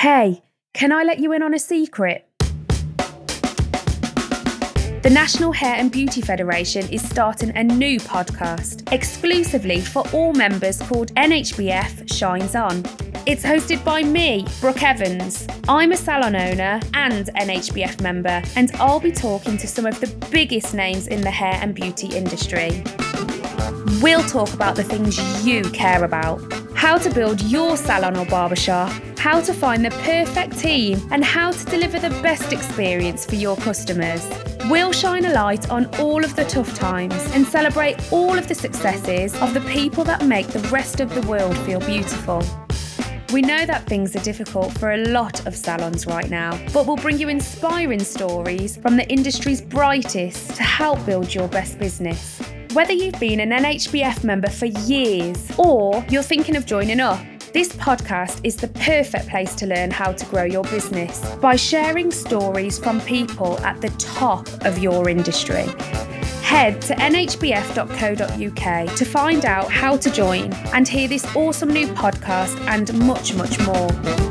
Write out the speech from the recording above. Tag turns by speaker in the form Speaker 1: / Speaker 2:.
Speaker 1: Hey, can I let you in on a secret? The National Hair and Beauty Federation is starting a new podcast exclusively for all members called NHBF Shines On. It's hosted by me, Brooke Evans. I'm a salon owner and NHBF member, and I'll be talking to some of the biggest names in the hair and beauty industry. We'll talk about the things you care about how to build your salon or barbershop, how to find the perfect team, and how to deliver the best experience for your customers. We'll shine a light on all of the tough times and celebrate all of the successes of the people that make the rest of the world feel beautiful. We know that things are difficult for a lot of salons right now, but we'll bring you inspiring stories from the industry's brightest to help build your best business. Whether you've been an NHBF member for years or you're thinking of joining up, this podcast is the perfect place to learn how to grow your business by sharing stories from people at the top of your industry. Head to nhbf.co.uk to find out how to join and hear this awesome new podcast and much, much more.